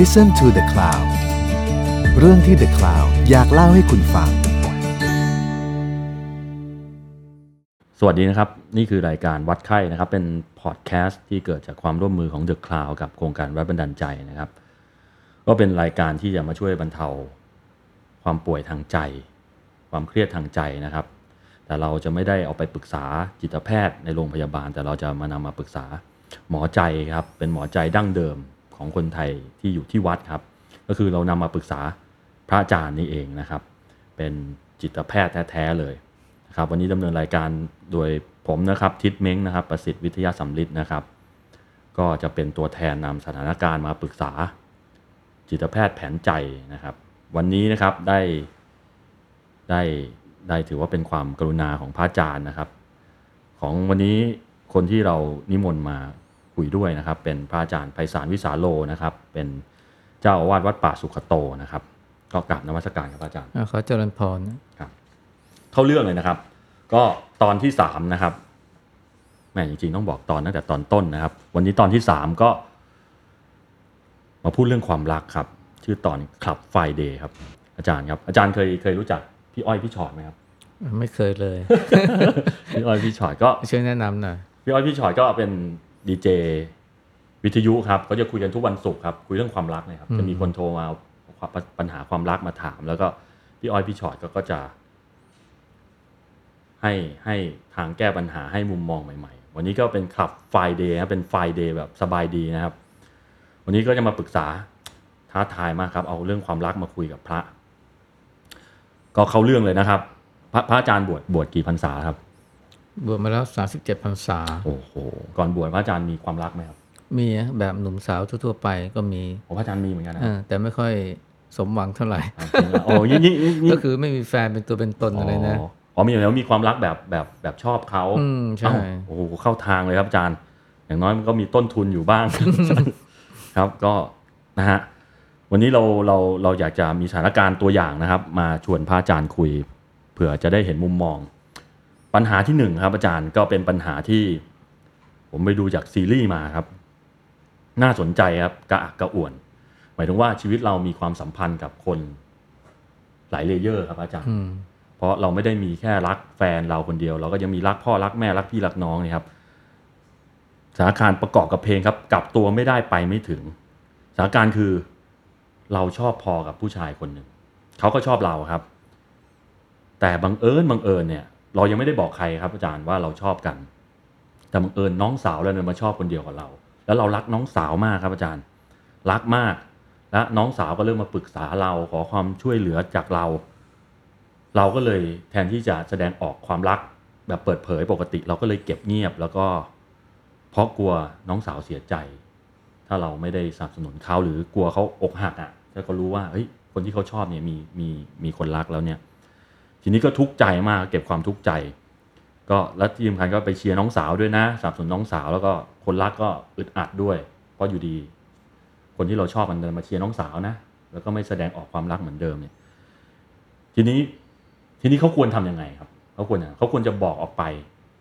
Listen to the Cloud เรื่องที่ The Cloud อยากเล่าให้คุณฟัง สวัสดีนะครับ นี่คือรายการวัดไข้นะครับ เป็นพอดแคสต์ที่เกิดจากความร่วมมือของ The Cloud กับโครงการวัดบันดาลใจนะครับ ก็เป็นรายการที่จะมาช่วยบรรเทาความป่วยทางใจ ความเครียดทางใจนะครับ แต่เราจะไม่ได้เอาไปปรึกษาจิตแพทย์ในโรงพยาบาล แต่เราจะมานำมาปรึกษาหมอใจครับ เป็นหมอใจดั้งเดิม ของคนไทยที่อยู่ที่วัดครับ ก็คือเรานำมาปรึกษาพระอาจารย์นี่เองนะครับ เป็นจิตแพทย์แท้ๆเลยนะครับวันนี้ดำเนินรายการโดยผมนะครับทิศเม้งนะครับ ประสิทธิ์วิทยาสัมฤทธิ์นะครับ ก็จะเป็นตัวแทนนำสถานการณ์มาปรึกษา จิตแพทย์แผนใจนะครับ วันนี้นะครับได้ได้ได้ถือว่าเป็นความกรุณาของพระอาจารย์นะครับ ของวันนี้คนที่เรานิมนต์มา คุยด้วยนะครับ เป็นพระอาจารย์ไพศาลวิสาโลนะครับ เป็นเจ้าอาวาสวัดป่าสุขโตนะครับ ก็กราบนมัสการครับพระอาจารย์อ่าขอเจริญพรนะครับ เข้าเรื่องเลยนะครับ ก็ตอนที่สามนะครับแม่จริงๆต้องบอกตอนตั้งแต่ตอนต้นนะครับ วันนี้ตอนที่สามก็ มาพูดเรื่องความรักครับ ชื่อตอนคลับไฟเดย์ครับ อาจารย์ครับ อาจารย์เคยเคยรู้จักพี่อ้อยพี่ฉอดไหมครับไม่เคยเลย พี่อ้อยพี่ฉอดก็ช่วยแนะนำหน่อยพี่อ้อยพี่ฉอดก็เป็น ดีเจวิทยุครับเขาจะคุยกันทุกวันศุกร์ครับคุยเรื่องความรักเนะครับจะมีคนโทรมาเอาความปัญหาความรักมาถาม แล้วก็พี่อ้อยพี่ฉอดก็ก็จะ ให้ให้ทางแก้ปัญหาให้มุมมองใหม่ ๆ วันนี้ก็เป็น Club Friday นะเป็น Friday แบบสบายดีนะครับ วันนี้ก็จะมาปรึกษาท้าทายมากครับ เอาเรื่องความรักมาคุยกับพระ ก็เข้าเรื่องเลยนะครับ พระพระอาจารย์บวชบวชกี่พรรษาครับ บวชมาแล้วสาสิบเจ็ดพรรษา โอ้โห ก่อนบวชพระอาจารย์มีความรักไหมครับ มีนะแบบหนุ่มสาวทั่วๆไปก็มีโอ้พระอาจารย์มีเหมือนกันนะเออแต่ไม่ค่อยสมหวังเท่าไหร่จริงๆโอ้ยงยิ่งยิ่งยิ่งก็คือไม่มีแฟนเป็นตัวเป็นตนอะไรนะอ๋อมีแล้วมีความรักแบบแบบแบบชอบเขาอืมใช่เอ้าโอ้โหเข้าทางเลยครับอาจารย์ อย่างน้อยมันก็มีต้นทุนอยู่บ้าง ครับก็นะฮะวันนี้เราเราเราอยากจะมีสถานการณ์ตัวอย่างนะครับ มาชวนพระอาจารย์คุย เผื่อจะได้เห็นมุมมอง ปัญหาที่หนึ่งครับ อาจารย์ก็เป็นปัญหาที่ ผมไปดูจากซีรีส์มาครับ น่าสนใจครับกระอักกระอ่วน หมายถึงว่าชีวิตเรามีความสัมพันธ์กับคนหลายเลเยอร์ครับอาจารย์อืมเพราะเราไม่ได้มีแค่รักแฟนเราคนเดียว เราก็ยังมีรักพ่อรักแม่รักพี่รักน้องเนี่ยครับสถานการณ์ประกอบกับเพลงครับกลับตัวไม่ได้ไปไม่ถึงสถานการณ์คือเราชอบพอกับผู้ชายคนหนึ่งเขาก็ชอบเราครับ แต่บังเอิญบังเอิญเนี่ย เรายังไม่ได้บอกใครครับอาจารย์ว่าเราชอบกัน แต่บังเอิญน้องสาวเราเนี่ยมาชอบคนเดียวกับเรา แล้วเรารักน้องสาวมากครับอาจารย์ รักมาก และน้องสาวก็เริ่มมาปรึกษาเราขอความช่วยเหลือจากเรา เราก็เลยแทนที่จะแสดงออกความรักแบบเปิดเผยปกติ เราก็เลยเก็บเงียบ แล้วก็เพราะกลัวน้องสาวเสียใจ ถ้าเราไม่ได้สนับสนุนเขาหรือกลัวเขาอกหักอะถ้าเขารู้ว่าเฮ้ยคนที่เขาชอบเนี่ยมีมีมีคนรักแล้วเนี่ย ทีนี้ก็ทุกข์ใจมากเก็บความทุกข์ใจ ก็แล้วที่สำคัญก็ไปเชียร์น้องสาวด้วยนะสนับสนุนน้องสาวแล้วก็คนรักก็อึดอัดด้วย เพราะอยู่ดี คนที่เราชอบมันเดินมาเชียร์น้องสาวนะแล้วก็ไม่แสดงออกความรักเหมือนเดิมเนี่ย ทีนี้ทีนี้เขาควรทำยังไงครับเขาควรยังเขาควรจะบอกออกไป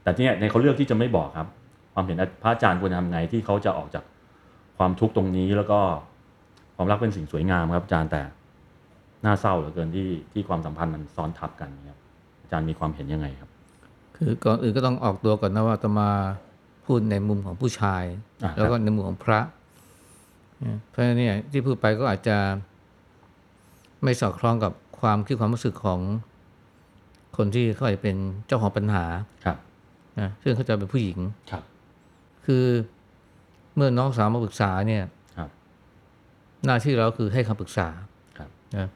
แต่เนี่ยในเขาเลือกที่จะไม่บอกครับ ความเห็นพระอาจารย์ควรทำไงที่เขาจะออกจากความทุกข์ตรงนี้แล้วก็ความรักเป็นสิ่งสวยงามครับอาจารย์แต่ น่าเศร้าเหลือเกินที่ที่ความสัมพันธ์มันซ้อนทับกันครับอาจารย์มีความเห็นยังไงครับ คือก่อนอื่นก็ต้องออกตัวก่อนนะว่าจะมาพูดในมุมของผู้ชายอ่าแล้วก็ในมุมของพระเนี่ยเพราะฉะนั้นเนี่ยที่พูดไปก็อาจจะไม่สอดคล้องกับความคิดความรู้สึกของคนที่เขาอาจจะเป็นเจ้าของปัญหาครับนะซึ่งเขาจะเป็นผู้หญิงครับ คือเมื่อน้องสาวมาปรึกษาเนี่ยครับหน้าที่เราคือให้คำปรึกษาครับนะ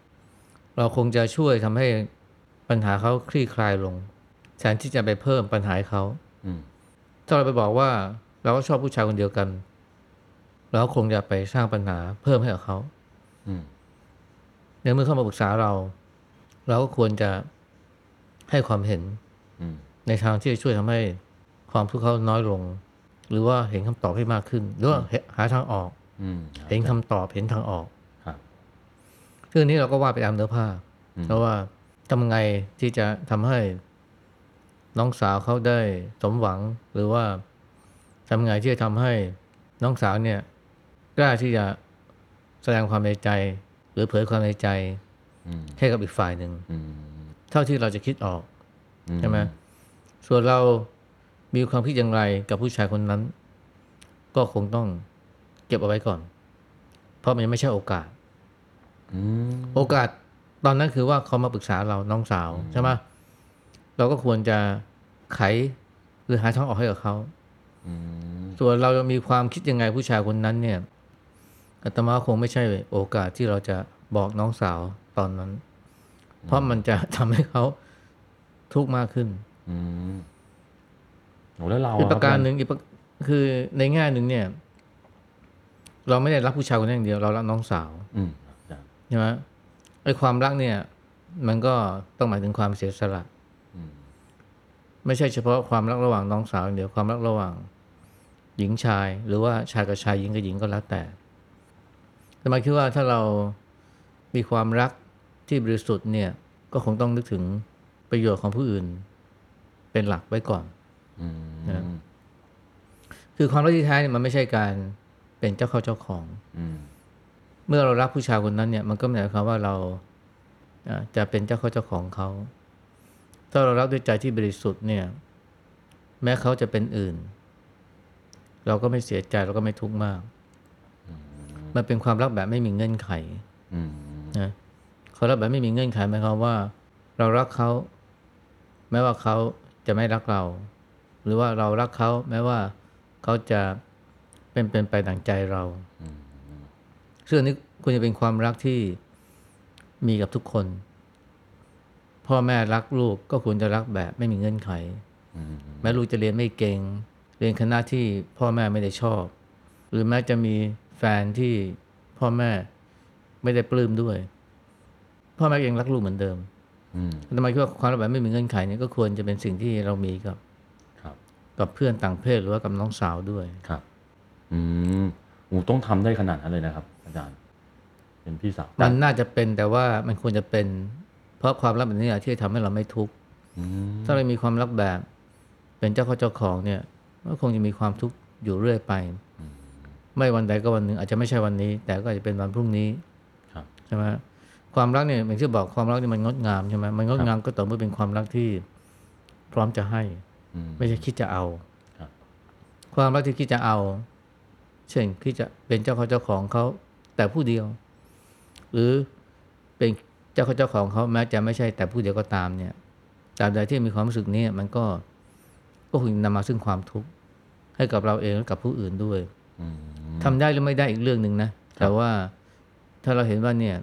เราคงจะช่วยทำให้ปัญหาเขาคลี่คลายลงแทนที่จะไปเพิ่มปัญหาให้เขาอืมถ้าเราไปบอกว่าเราก็ชอบผู้ชายคนเดียวกัน เราก็คงจะไปสร้างปัญหาเพิ่มให้กับเขาอืมในเมื่อเข้ามาปรึกษาเรา เราก็ควรจะให้ความเห็นอืมในทางที่จะช่วยทำให้ความทุกข์เขาน้อยลง หรือว่าเห็นคำตอบให้มากขึ้น หรือว่าหาทางออกอืมเห็นคำตอบเห็นทางออกครับ เรื่องนี้เราก็ว่าไปตามเนื้อผ้าอืมเพราะว่าทำไงที่จะทำให้น้องสาวเขาได้สมหวัง หรือว่าทำไงที่จะทำให้น้องสาวเนี่ย กล้าที่จะแสดงความในใจ หรือเผยความในใจอืมให้กับอีกฝ่ายหนึ่งอืมเท่าที่เราจะคิดออกอืใช่ไหมส่วนเรามีความคิดอย่างไรกับผู้ชายคนนั้น ก็คงต้องเก็บเอาไว้ก่อน เพราะมันยังไม่ใช่โอกาสอืม โอกาสตอนนั้นคือว่าเขามาปรึกษาเราน้องสาวใช่ไหมเราก็ควรจะไขหรือหาทางออกให้กับเขาอืมส่วนเรามีความคิดยังไงผู้ชายคนนั้นเนี่ยอาตมาคงไม่ใช่โอกาสที่เราจะบอกน้องสาวตอนนั้น เพราะมันจะทำให้เขาทุกข์มากขึ้นอืมโหแล้วเราอีกอะประการคบหนึ่งอีกประคือในแง่หนึ่งเนี่ย เราไม่ได้รักผู้ชายคนนั้นอย่างเดียว เรารักน้องสาวอืมอาจารย์ ใช่ไหมไอ้ความรักเนี่ย มันก็ต้องหมายถึงความเสียสละอืมไม่ใช่เฉพาะความรักระหว่างน้องสาวอย่างเดียวความรักระหว่างหญิงชาย หรือว่าชายกับชายหญิงกับหญิงก็แล้วแต่แต่หมายคิดว่าถ้าเรามีความรักที่บริสุทธิ์เนี่ย ก็คงต้องนึกถึงประโยชน์ของผู้อื่น เป็นหลักไว้ก่อนอืมนะคือความรักที่แท้เนี่ยมันไม่ใช่การเป็นเจ้าเข้าเจ้าของอืม เมื่อเรารักผู้ชายคนนั้นเนี่ยมันก็ไม่ได้หมายความว่าเราจะเป็นเจ้าเข้าเจ้าของเขา ถ้าเรารักด้วยใจที่บริสุทธิ์เนี่ยแม้เขาจะเป็นอื่น เราก็ไม่เสียใจเราก็ไม่ทุกข์มาก มันเป็นความรักแบบไม่มีเงื่อนไขนะความรักแบบไม่มีเงื่อนไขหมายความว่า เรารักเขาแม้ว่าเขาจะไม่รักเรา หรือว่าเรารักเขาแม้ว่าเขาจะเป็นเป็นไปดังใจเรา ซึ่งอันนี้ควรจะเป็นความรักที่มีกับทุกคน พ่อแม่รักลูกก็ควรจะรักแบบไม่มีเงื่อนไขอืมแม้ลูกจะเรียนไม่เก่ง เรียนคณะที่พ่อแม่ไม่ได้ชอบ หรือแม้จะมีแฟนที่พ่อแม่ไม่ได้ปลื้มด้วย พ่อแม่ยังรักลูกเหมือนเดิมอืมทำไมคิดว่าความรักแบบไม่มีเงื่อนไขเนี่ยก็ควรจะเป็นสิ่งที่เรามีกับครับกับเพื่อนต่างเพศหรือว่ากับน้องสาวด้วยครับ อืมโอ้ต้องทำได้ขนาดนั้นเลยนะครับ อาจารย์ เป็นพี่สาวมันน่าจะเป็นแต่ว่ามันควรจะเป็น เพราะความรักแบบนี้แหละที่จะทำให้เราไม่ทุกข์อืมถ้าเรามีความรักแบบ เป็นเจ้าเข้าเจ้าของเนี่ยก็คงจะมีความทุกข์อยู่เรื่อยไป ไม่วันใดก็วันหนึ่งอาจจะไม่ใช่วันนี้ แต่ก็อาจจะเป็นวันพรุ่งนี้ครับใช่ไหมความรักเนี่ยอย่างที่บอกความรักนี่มันงดงามใช่ไหมมันงดงามก็ต่อเมื่อเป็นความรักที่พร้อมจะให้อืมไม่ใช่คิดจะเอาครับความรักที่คิดจะเอา เช่นคิดจะเป็นเจ้าเขาเจ้าของเขา แต่ผู้เดียว หรือเป็นเจ้าเขาเจ้าของเขาแม้จะไม่ใช่แต่ผู้เดียวก็ตามเนี่ยตราบใดที่มีความรู้สึกนี้มันก็ก็คงนำมาซึ่งความทุกข์ให้กับเราเองและกับผู้อื่นด้วยอืมทำได้หรือไม่ได้อีกเรื่องหนึ่งนะแต่ว่าถ้าเราเห็นว่าเนี่ย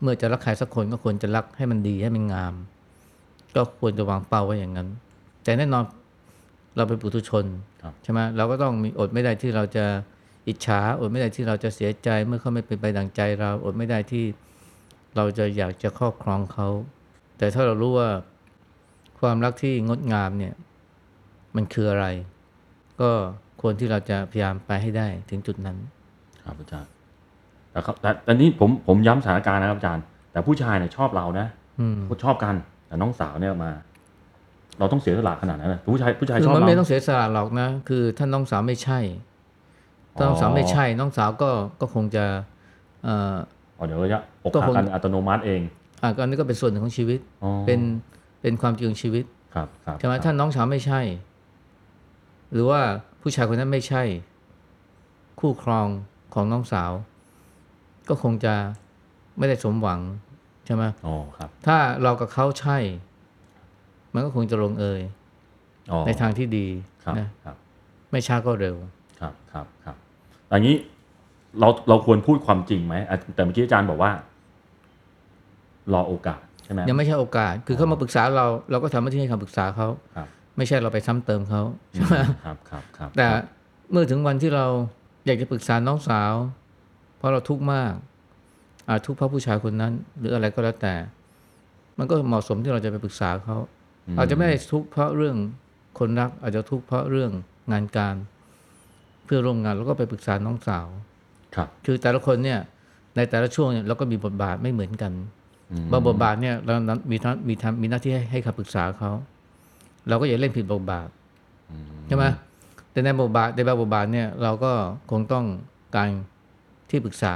เมื่อจะรักใครสักคนก็ควรจะรักให้มันดีให้มันงาม ก็ควรจะวางเป้าไว้อย่างนั้น แต่แน่นอนเราเป็นปุถุชนครับใช่ไหมเราก็ต้องมีอดไม่ได้ที่เราจะ อิจฉาอดไม่ได้ที่เราจะเสียใจเมื่อเขาไม่เป็นไปดังใจเราอดไม่ได้ที่เราจะอยากจะครอบครองเขา แต่ถ้าเรารู้ว่าความรักที่งดงามเนี่ยมันคืออะไร ก็ควรที่เราจะพยายามไปให้ได้ถึงจุดนั้น ครับอาจารย์แต่ครับแต่แต่นี่ผมผมย้ำสถานการณ์นะครับอาจารย์ แต่ผู้ชายเนี่ยชอบเรานะอืมชอบกันแต่น้องสาวเนี่ยมา เราต้องเสียสละขนาดนั้นนะผู้ชายผู้ชายคือชอบมันเราไม่ต้องเสียสละหรอกนะ คือถ้าน้องสาวไม่ใช่ ถ้าน้องสาวไม่ใช่ น้องสาวก็ก็คงจะเอ่ออ๋อเดี๋ยวจะอกก็หักคงกันอัตโนมัติเองอะก็อันนี้ก็เป็นส่วนหนึ่งของชีวิตอ๋อเป็นเป็นความจริงของชีวิตครับครับใช่ไหมครับถ้าน้องสาวไม่ใช่ หรือว่าผู้ชายคนนั้นไม่ใช่ คู่ครองของน้องสาว ก็คงจะไม่ได้สมหวังใช่ไหมอ๋อครับ ถ้าเรากับเขาใช่ มันก็คงจะลงเอยอ๋อในทางที่ดีครับนะครับ ไม่ช้าก็เร็ว ครับครับครับ อย่างนี้เราเราควรพูดความจริงไหมอะแต่เมื่อกี้อาจารย์บอกว่า รอโอกาสใช่ไหมยังไม่ใช่โอกาส คือเขามาปรึกษาเราเราก็ทำหน้าที่ให้คำปรึกษาเขาครับไม่ใช่เราไปซ้ำเติมเขาใช่ไหมครับครับครับแต่เมื่อถึงวันที่เราอยากจะปรึกษาน้องสาว เพราะเราทุกข์มากอาจทุกข์เพราะผู้ชายคนนั้น หรืออะไรก็แล้วแต่ มันก็เหมาะสมที่เราจะไปปรึกษาเขาอาจจะไม่ได้ทุกข์เพราะเรื่องคนรัก อาจจะทุกข์เพราะเรื่องงานการ เพื่อร่วมงานแล้วก็ไปปรึกษาน้องสาว ครับ คือแต่ละคนเนี่ยในแต่ละช่วงเนี่ยเราก็มีบทบาทไม่เหมือนกันอืมบางบทบาทเนี่ยเรามีทั้งมีทำมีหน้าที่ให้ให้คำปรึกษาเขา เราก็อย่าเล่นผิดบทบาทใช่ไหมแต่ในบทบาทในบางบทบาทเนี่ยเราก็คงต้องการที่ปรึกษา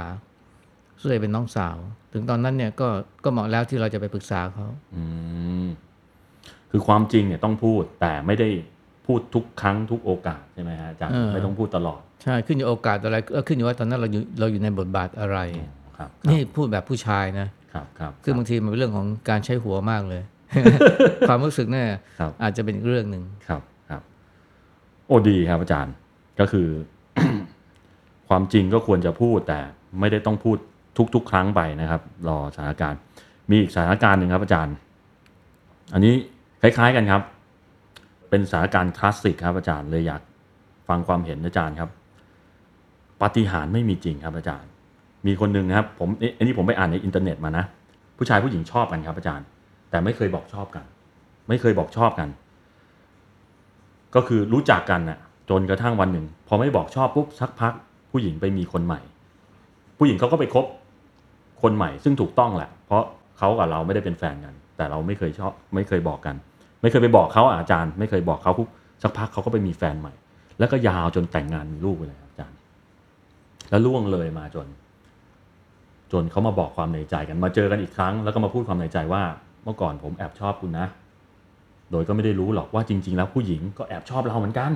ซึ่งเลยเป็นน้องสาว ถึงตอนนั้นเนี่ยก็ก็เหมาะแล้วที่เราจะไปปรึกษาเขาอืมคือความจริงเนี่ยต้องพูดแต่ไม่ได้ พูดทุกครั้งทุกโอกาสใช่ไหมฮะอาจารย์เออไม่ต้องพูดตลอด ใช่ขึ้นอยู่โอกาสอะไรก็ขึ้นอยู่ว่าตอนนั้นเราอยู่เราอยู่ในบทบาทอะไรครับนี่พูดแบบผู้ชายนะครับครับคือบางทีมันเป็นเรื่องของการใช้หัวมากเลย ความรู้สึกเนี่ยครับอาจจะเป็นอีกเรื่องหนึ่งครับครับ โอ้ดีครับอาจารย์ก็คือ ความจริงก็ควรจะพูดแต่ไม่ได้ต้องพูดทุก ๆ ครั้งไปนะครับ รอสถานการณ์ มีอีกสถานการณ์หนึ่งครับ อาจารย์ อันนี้คล้าย ๆ กันครับ เป็นสถานการณ์คลาสสิกครับอาจารย์เลยอยากฟังความเห็นอาจารย์ครับปาฏิหาริย์ไม่มีจริงครับอาจารย์ มีคนหนึ่งครับผมอันนี้ผมไปอ่านในอินเทอร์เน็ตมานะ ผู้ชายผู้หญิงชอบกันครับอาจารย์ แต่ไม่เคยบอกชอบกัน ไม่เคยบอกชอบกัน ก็คือรู้จักกันน่ะจนกระทั่งวันหนึ่ง พอไม่บอกชอบปุ๊บสักพัก ผู้หญิงไปมีคนใหม่ ผู้หญิงเขาก็ไปคบคนใหม่ ซึ่งถูกต้องแหละ เพราะเขากับเราไม่ได้เป็นแฟนกัน แต่เราไม่เคยชอบ ไม่เคยบอกกัน ไม่เคยไปบอกเขาอาจารย์ ไม่เคยบอกเขาสักพักเขาก็ไปมีแฟนใหม่ แล้วก็ยาวจนแต่งงานมีลูกไปเลยอาจารย์ แล้วล่วงเลยมาจน จนเขามาบอกความในใจกันมาเจอกันอีกครั้ง แล้วก็มาพูดความในใจว่า เมื่อก่อนผมแอบชอบคุณนะ โดยก็ไม่ได้รู้หรอกว่าจริง ๆ แล้วผู้หญิงก็แอบชอบเราเหมือนกัน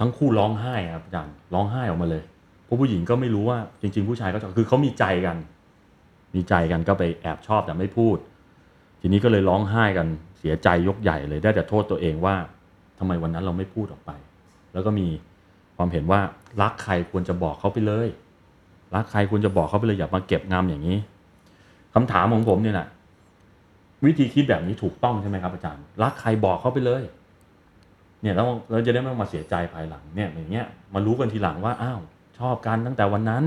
ทั้งคู่ร้องไห้ครับอาจารย์ร้องไห้ออกมาเลยเพราะผู้หญิงก็ไม่รู้ว่าจริง ๆ ผู้ชายก็ชอบคือเขามีใจกัน มีใจกันก็ไปแอบชอบแต่ไม่พูด ทีนี้ก็เลยร้องไห้กัน สียใจยกใหญ่เลยได้แต่โทษตัวเองว่าทำไมวันนั้นเราไม่พูดออกไป แล้วก็มีความเห็นว่ารักใครควรจะบอกเขาไปเลย รักใครควรจะบอกเขาไปเลยอย่ามาเก็บงำอย่างนี้คำถามของผมเนี่ยนะวิธีคิดแบบนี้ถูกต้องใช่ไหมครับอาจารย์ รักใครบอกเขาไปเลย เนี่ยแล้วเราจะได้ไม่มาเสียใจภายหลังเนี่ยอย่างเงี้ยมารู้กันทีหลังว่าอ้าวชอบกันตั้งแต่วันนั้น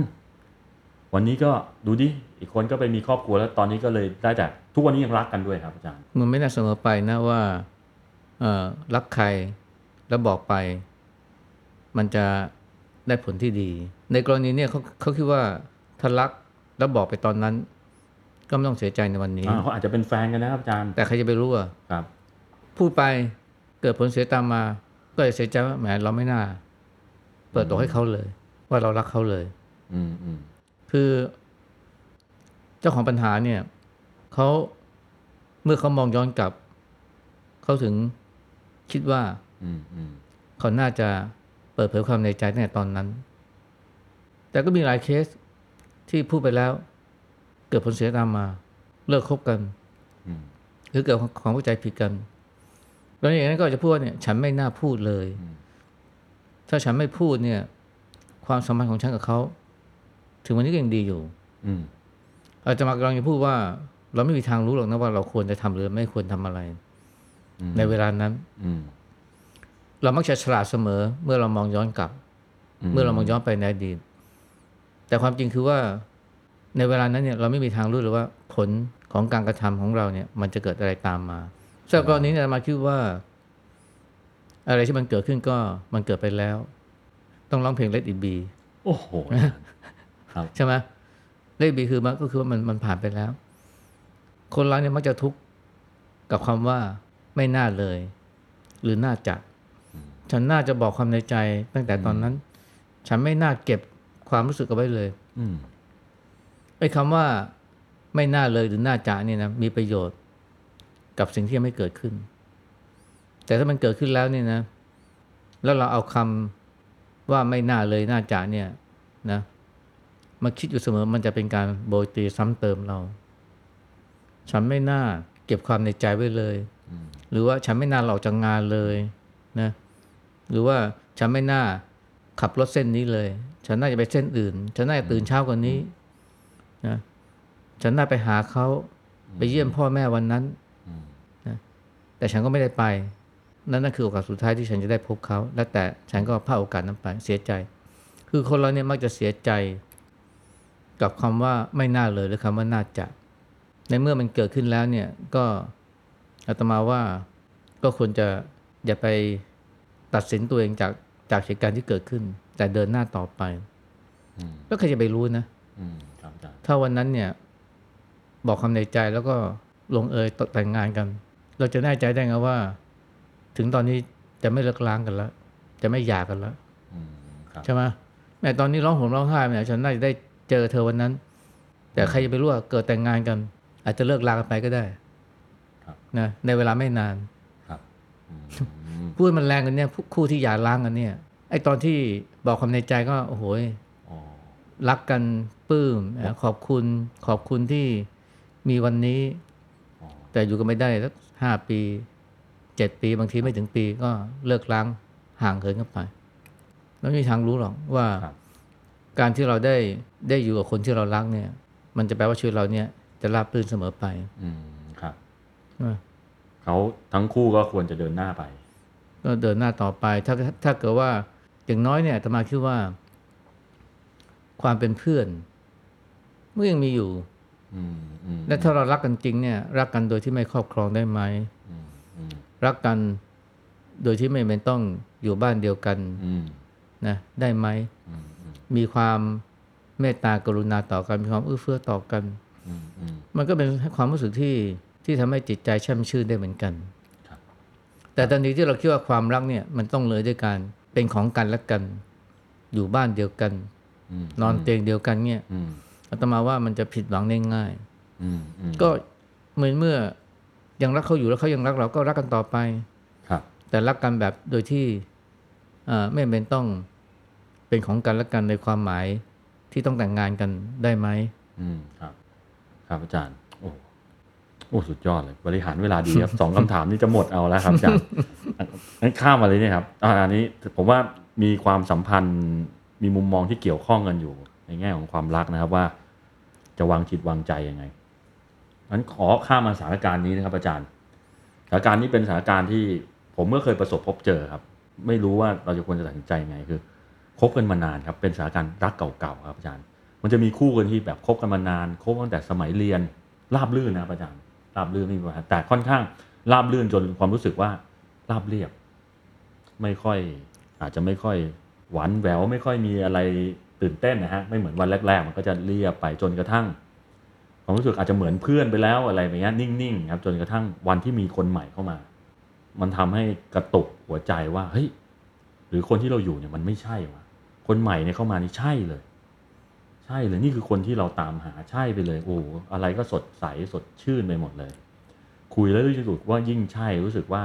วันนี้ก็ดูดิ อีกคนก็ไปมีครอบครัวแล้วตอนนี้ก็เลยได้แต่ทุกวันนี้ยังรักกันด้วยครับอาจารย์ มันไม่น่าเสมอไปนะว่าเอ่อรักใครแล้วบอกไป มันจะได้ผลที่ดี ในกรณีเนี่ยเขาเขาคิดว่าถ้ารักแล้วบอกไปตอนนั้น ก็ไม่ต้องเสียใจในวันนี้อ่าเขาอาจจะเป็นแฟนกันนะครับอาจารย์ แต่ใครจะไปรู้อะครับ พูดไปเกิดผลเสียตามมา ก็จะเสียใจว่าแหมเราไม่น่า เปิดตัวให้เขาเลย ว่าเรารักเขาเลย อืมอืม คือเจ้าของปัญหาเนี่ยเขาเมื่อเขามองย้อนกลับ เขาถึงคิดว่าอืมอืมเขาน่าจะเปิดเผยความในใจตั้งแต่ตอนนั้น แต่ก็มีหลายเคสที่พูดไปแล้ว เกิดผลเสียตามมา เลิกคบกันอืมหรือเกิดความเข้าใจผิดกันแล้วอย่างนั้นก็จะพูดว่าเนี่ย ฉันไม่น่าพูดเลยอืมถ้าฉันไม่พูดเนี่ย ความสัมพันธ์ของฉันกับเขา ถึงวันนี้ก็ยังดีอยู่ อืมอาจจะมากำลังจะพูดว่า เราไม่มีทางรู้หรอกนะว่าเราควรจะทำหรือไม่ควรทำอะไรอืมในเวลานั้น อืมเรามักจะฉลาดเสมอ เมื่อเรามองย้อนกลับ เมื่อเรามองย้อนไปในอดีตแต่ความจริงคือว่าในเวลานั้นเนี่ยเราไม่มีทางรู้เลยว่าผลของการกระทำของเราเนี่ย มันจะเกิดอะไรตามมาสำหรับกรณีนี้อาตมาคิดว่า อะไรที่มันเกิดขึ้นก็มันเกิดไปแล้ว ต้องร้องเพลง Let It Be โอ้โห ใช่ไหม Let It Be คือมันก็คือว่ามันมันผ่านไปแล้ว คนเราเนี่ยมักจะทุกข์กับคำว่าไม่น่าเลย หรือน่าจะฉันน่าจะบอกความในใจ ตั้งแต่ตอนนั้น ฉันไม่น่าเก็บความรู้สึกเอาไว้เลยอืมไอ้คำว่าไม่น่าเลยหรือน่าจะเนี่ยนะมีประโยชน์กับสิ่งที่ยังไม่เกิดขึ้น แต่ถ้ามันเกิดขึ้นแล้วเนี่ยนะ แล้วเราเอาคำว่าไม่น่าเลยน่าจะเนี่ย นะ มาคิดอยู่เสมอมันจะเป็นการโบยตีซ้ำเติมเรา ฉันไม่น่าเก็บความในใจไว้เลยอืมหรือว่าฉันไม่น่าหลอกจากงานเลยนะหรือว่าฉันไม่น่าขับรถเส้นนี้เลย ฉันน่าจะไปเส้นอื่น ฉันน่าจะตื่นเช้ากว่านี้นะฉันน่าไปหาเขาไปเยี่ยมพ่อแม่วันนั้นอืมแต่ฉันก็ไม่ได้ไป นั่นนั่นคือโอกาสสุดท้ายที่ฉันจะได้พบเขา และแต่ฉันก็พลาดโอกาสนั้นไปเสียใจ คือคนเราเนี่ยมักจะเสียใจ กับคำว่าไม่น่าเลยหรือคำว่าน่าจะ ในเมื่อมันเกิดขึ้นแล้วเนี่ยก็อาตมาว่าก็ควรจะอย่าไปตัดสินตัวเองจากจากเหตุการณ์ที่เกิดขึ้น แต่เดินหน้าต่อไปอืมแล้วใครจะไปรู้นะอืมครับอาจารย์ถ้าวันนั้นเนี่ย บอกคำในใจแล้วก็ลงเอยแต่งงานกัน เราจะแน่ใจได้ไงว่า ถึงตอนนี้จะไม่เลิกล้างกันแล้ว จะไม่หย่ากันแล้วอืมครับใช่ไหมแม่ตอนนี้ร้องห่มร้องไห้แม่ฉันน่าจะได้ เจอเธอวันนั้น แต่ใครจะไปรู้ว่าเกิดแต่งงานกัน อาจจะเลิกลากันไปก็ได้ครับนะในเวลาไม่นานครับอืมพูดมันแรงกันเนี่ยคู่ที่หย่าร้างกันเนี่ยไอตอนที่บอกความในใจก็โอ้โหอ๋อรักกันปลื้มนะขอบคุณขอบคุณที่มีวันนี้อ๋อแต่อยู่กันไม่ได้สักห้าปีเจ็ดปีบางทีไม่ถึงปีก็เลิกล้างห่างเหินกันไป แล้วไม่มีทางรู้หรอกว่าครับ การที่เราได้ได้อยู่กับคนที่เรารักเนี่ย มันจะแปลว่าชีวิตเราเนี่ยจะราบรื่นเสมอไป อืมครับใช่ไหมเขาทั้งคู่ก็ควรจะเดินหน้าไป ก็เดินหน้าต่อไป ถ้าถ้าเกิดว่าอย่างน้อยเนี่ยอาตมาคิดว่า ความเป็นเพื่อนมันยังมีอยู่อืมอืมและถ้าเรารักกันจริงเนี่ย รักกันโดยที่ไม่ครอบครองได้ไหมอืมอืมรักกันโดยที่ไม่เป็นต้องอยู่บ้านเดียวกันอืมนะได้ไหมอื มอืมมีความเมตตากรุณาต่อกันมีความเอื้อเฟื้อต่อกันอืมอืมมันก็เป็นความรู้สึกที่ที่ทำให้จิตใจแช่มชื่นได้เหมือนกันครับแต่ตอนนี้ที่เราคิดว่าความรักเนี่ยมันต้องเลยด้วยการเป็นของกันและกัน อยู่บ้านเดียวกันมนอนเตียงเดียวกันเนี่ยอืมอาตมาว่ามันจะผิดหวังได้ง่ายอืมอืมก็เหมือนเมื่อยังรักเขาอยู่แล้วเขายังรักเราก็รักกันต่อไปครับแต่รักกันแบบโดยที่อ่าไม่เป็นต้อง เป็นของกันและกันในความหมายที่ต้องแต่งงานกันได้ไหมอืมครับ ครับอาจารย์ โอ้โอ้สุดยอดเลย บริหารเวลาดีครับสองคำถามนี้จะหมดเอาแล้วครับอาจารย์งั้นข้ามมาเลยเนี่ยครับอ่าอันนี้ผมว่ามีความสัมพันธ์มีมุมมองที่เกี่ยวข้องกันอยู่ ในแง่ของความรักนะครับว่า จะวางจิตวางใจยังไงงั้นขอข้ามมาสถานการณ์นี้นะครับ อาจารย์สถานการณ์นี้เป็นสถานการณ์ที่ผมเมื่อเคยประสบพบเจอครับ ไม่รู้ว่าเราจะควรจะตัดสินใจยังไงคือ คบกันมานานครับเป็นสถานการณ์รักเก่าๆครับอาจารย์ มันจะมีคู่กันที่แบบคบกันมานานคบตั้งแต่สมัยเรียนราบลื่นนะอาจารย์ราบลื่นไม่มีปัญหาแต่ค่อนข้างราบลื่นจนความรู้สึกว่าราบเรียบ ไม่ค่อยอาจจะไม่ค่อยหวานแหววไม่ค่อยมีอะไรตื่นเต้นนะฮะไม่เหมือนวันแรก ๆ มันก็จะเรียบไปจนกระทั่งความรู้สึกอาจจะเหมือนเพื่อนไปแล้วอะไรแบบนี้นิ่งๆครับจนกระทั่งวันที่มีคนใหม่เข้ามา มันทำให้กระตุกหัวใจว่าเฮ้ยหรือคนที่เราอยู่เนี่ยมันไม่ใช่วะ คนใหม่เนี่ยเข้ามานี่ใช่เลย ใช่เลยนี่คือคนที่เราตามหาใช่ไปเลยโอ้อะไรก็สดใสสดชื่นไปหมดเลย คุยแล้วรู้สึกว่ายิ่งใช่รู้สึกว่า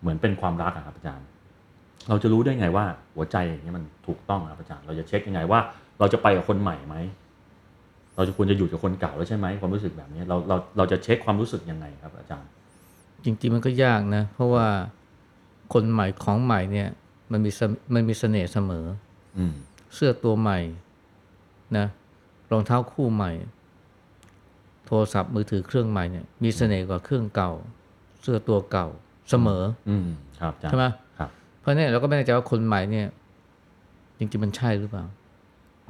เหมือนเป็นความรักอะครับอาจารย์ เราจะรู้ได้ไงว่าหัวใจอย่างนี้มันถูกต้องอะครับอาจารย์ เราจะเช็คยังไงว่า เราจะไปกับคนใหม่ไหมเราจะควรจะอยู่กับคนเก่าแล้วใช่ไหมความรู้สึกแบบนี้เราเราเราจะเช็คความรู้สึกยังไงครับ อาจารย์ จริงๆมันก็ยากนะ เพราะว่าคนใหม่ของใหม่เนี่ย มันมีมันมีเสน่ห์เสมอ เสื้อตัวใหม่นะรองเท้าคู่ใหม่ โทรศัพท์มือถือเครื่องใหม่เนี่ยมีเสน่ห์กว่าเครื่องเก่า เสื้อตัวเก่าเสมออืมครับอาจารย์ใช่ไหมครับเพราะเนี่ยเราก็ไม่แน่ใจว่าคนใหม่เนี่ยจริงๆมันใช่หรือเปล่า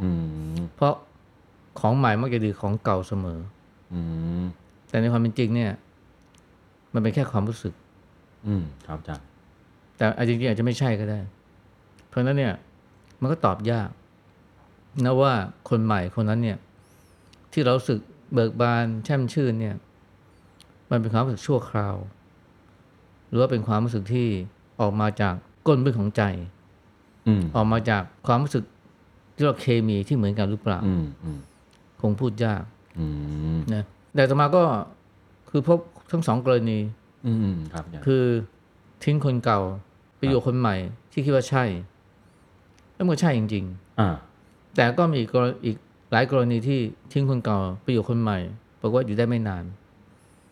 อืมเพราะของใหม่มักจะดีของเก่าเสมออืมแต่ในความเป็นจริงเนี่ย มันเป็นแค่ความรู้สึก อืมครับอาจารย์แต่อาจจริงๆอาจจะไม่ใช่ก็ได้ เพราะฉะนั้นเนี่ย มันก็ตอบยากนะว่าคนใหม่คนนั้นเนี่ย ที่เรารู้สึกเบิกบานแช่มชื่นเนี่ย มันเป็นความรู้สึกชั่วคราว หรือว่าเป็นความรู้สึกที่ออกมาจากก้นบึ้งของใจอืมออกมาจากความรู้สึกที่เราเคมีที่เหมือนกันหรือเปล่าอืมอืมคงพูดยากอืมนะแต่ต่อมาก็คือพบทั้งสองกรณีอืมอืมครับอาจารย์คือทิ้งคนเก่าไปอยู่กับคนใหม่ที่คิดว่าใช่แล้ว มันก็ใช่จริงอ่าๆแต่ก็มีอีกกรอีกหลายกรณีที่ทิ้งคนเก่าไปอยู่กับคนใหม่ปรากฏว่าอยู่ได้ไม่นาน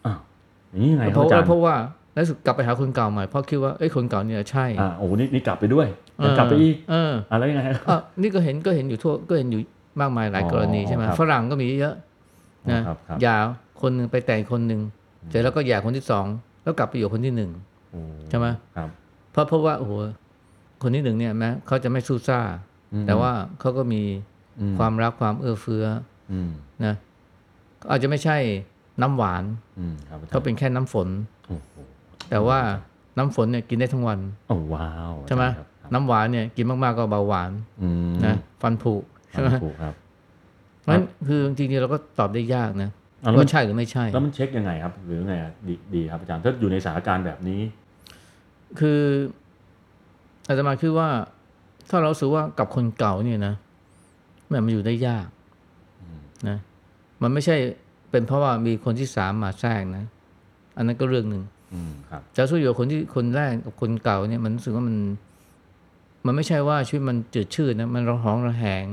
อ้าวอย่างนี้ยังไงคเพรับราะอาจาว่ารย์เพราะว่าแล้วรู้สึกกลับไปหาคนเก่าใหม่เพราะคิดว่าเอ้ยคนเก่าเนี่ยใช่อ่าโอ้โหนี่นี่กลับไปด้วยยังกลับไปอีกเอออ่าแล้วยังไงครับอะนี่ก็เห็นก็เห็นอยู่ทั่วก็เห็นอยู่มากมายหลายกรณีใช่ไหมครับฝรั่งก็มีเยอะนะครับครับหย่าคนหนึ่งไปแต่งคนหนึ่งเสร็จแล้วก็หย่าคนที่สองแล้วกลับไปอยู่คนที่หนึ่งโอ้ใช่ไหมครับเพราะเพราะว่าโอ้โห คนที่หนึ่งเนี่ยแม้เขาจะไม่สู้ซ่าอืมแต่ว่าเขาก็มีอืมความรักความเอื้อเฟื้ออืมนะอาจจะไม่ใช่น้ำหวานอืมครับอาจารย์เขาเป็นแค่น้ำฝนโอ้โหแต่ว่าน้ำฝนเนี่ยกินได้ทั้งวันโอ้ว้าวใช่ไหมครับครับน้ำหวานเนี่ยกินมากๆก็เบาหวานอืมนะฟันผุใช่ไหมถูกครับเพราะฉะนั้นคือจริงๆเราก็ตอบได้ยากนะอะแล้วมัว่านใช่หรือไม่ใช่ แล้วมันเช็คยังไงครับ หรือไงอะดีดีครับอาจารย์ถ้าอยู่ในสถานการณ์แบบนี้ คือ อาตมาคิดว่า ถ้าเรารู้สึกว่ากับคนเก่าเนี่ยนะแม่มันอยู่ได้ยากนะมันไม่ใช่เป็นเพราะว่ามีคนที่สามมาแทรกนะ อันนั้นก็เรื่องหนึ่งอืมครับจะสู้อยู่กับคนที่คนแรกกับคนเก่าเนี่ย มันรู้สึกว่ามัน มันไม่ใช่ว่าชีวิตมันจืดชืดนะมันระหองระแหง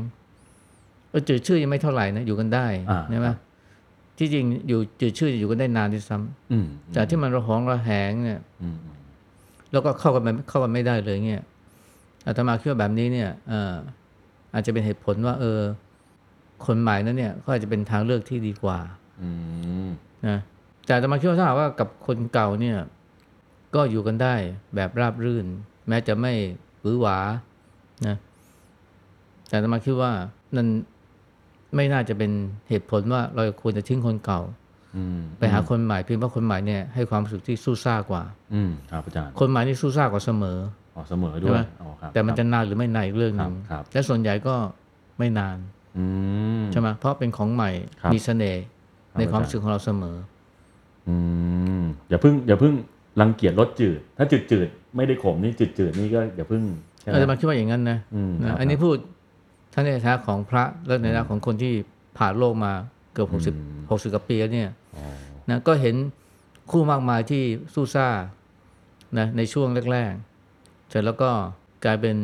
เออจืดชืดยังไม่เท่าไหร่นะอยู่กันได้อ่าใช่ไหมที่จริงอยู่จืดชืดอยู่กันได้นานด้วยซ้ำอืมแต่ที่มันระหองระแหงเนี่ยอืมอืม แล้วก็เข้ากันไม่เข้ากันไม่ได้เลยเนี่ยอาตมาคิดว่าแบบนี้เนี่ยเอ่ออาจจะเป็นเหตุผลว่า เออ คนใหม่นั้นเนี่ยก็อาจจะเป็นทางเลือกที่ดีกว่าอืมนะแต่อาตมาคิดว่าถ้าหากว่ากับคนเก่าเนี่ย ก็อยู่กันได้แบบราบรื่น แม้จะไม่หวือหวานะแต่อาตมาคิดว่านั่นไม่น่าจะเป็นเหตุผลว่าเราควรจะทิ้งคนเก่าอืม ไปหาคนใหม่เพียงเพราะคนใหม่เนี่ยให้ความรู้สึกที่สู้ซ่ากว่า อืมครับอาจารย์คนใหม่นี่สู้ซ่ากว่าเสมออ๋อเสมอด้ใช่วไหมยอ๋อครับแต่มันจะนานหรือไม่นานอีกเรื่องหนึ่งครับครับและส่วนใหญ่ก็ไม่นานอืมใช่ไหมเพราะเป็นของใหม่ครับมีเสน่ห์ครับในความอาจารย์รู้สึกของเราเสมออืมอย่าเพิ่งอย่าเพิ่งรังเกียจรสจืด ถ้าจืดจืดๆไม่ได้ขมนี่จืดจืดๆนี่ก็อย่าเพิ่งใช่ไหมอาจจะมาคิดว่าอย่างนั้นนะอืมนะครับอันนี้พูดทั้งในฐานะของพระและในฐานะของคนที่ผ่านโลกมา เกือบหกสิบหกสิบกว่าปีแล้วเนี่ยอ๋อนะก็เห็นคู่มากมายที่สู้ซ่านะในช่วงแรกๆเสร็จแล้วก็กลายเป็น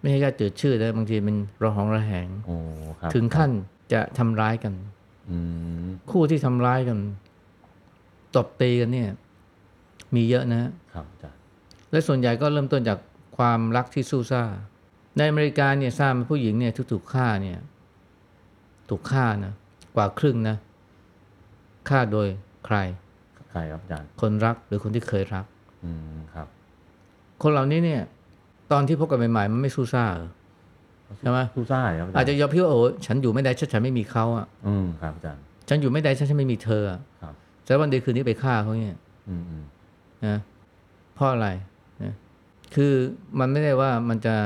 ไม่ใช่แค่จืดชืดนะบางทีเป็นระหองระแหงโอ้ครับถึงขั้นจะทำร้ายกันอืมคู่ที่ทำร้ายกันตบตีกันเนี่ย มีเยอะนะฮะครับอาจารย์และส่วนใหญ่ก็เริ่มต้นจากความรักที่สู้ซ่า ในอเมริกาเนี่ยทราบไหมผู้หญิงเนี่ยที่ถูกฆ่าเนี่ย ถูกฆ่านะ กว่าครึ่งนะฆ่าโดยใครใครครับอาจารย์คนรักหรือคนที่เคยรัก อืมครับ คนเหล่านี้เนี่ย ตอนที่พบกันใหม่ๆมันไม่สู้ซ่าเหรอใช่ไหมสู้ซ่าเหรอครับอาจาอาจรจะย์ยอมพี่ว่าโอ้ฉันอยู่ไม่ได้ฉันฉันไม่มีเขาอะ อืมครับอาจารย์ฉันอยู่ไม่ได้ฉันฉันไม่มีเธออะครับแต่วันดีคืนนี้ไปฆ่าเขาเนี่ยอืมอืมนะเพราะอะไรนะคือมันไม่ได้ว่ามันจะ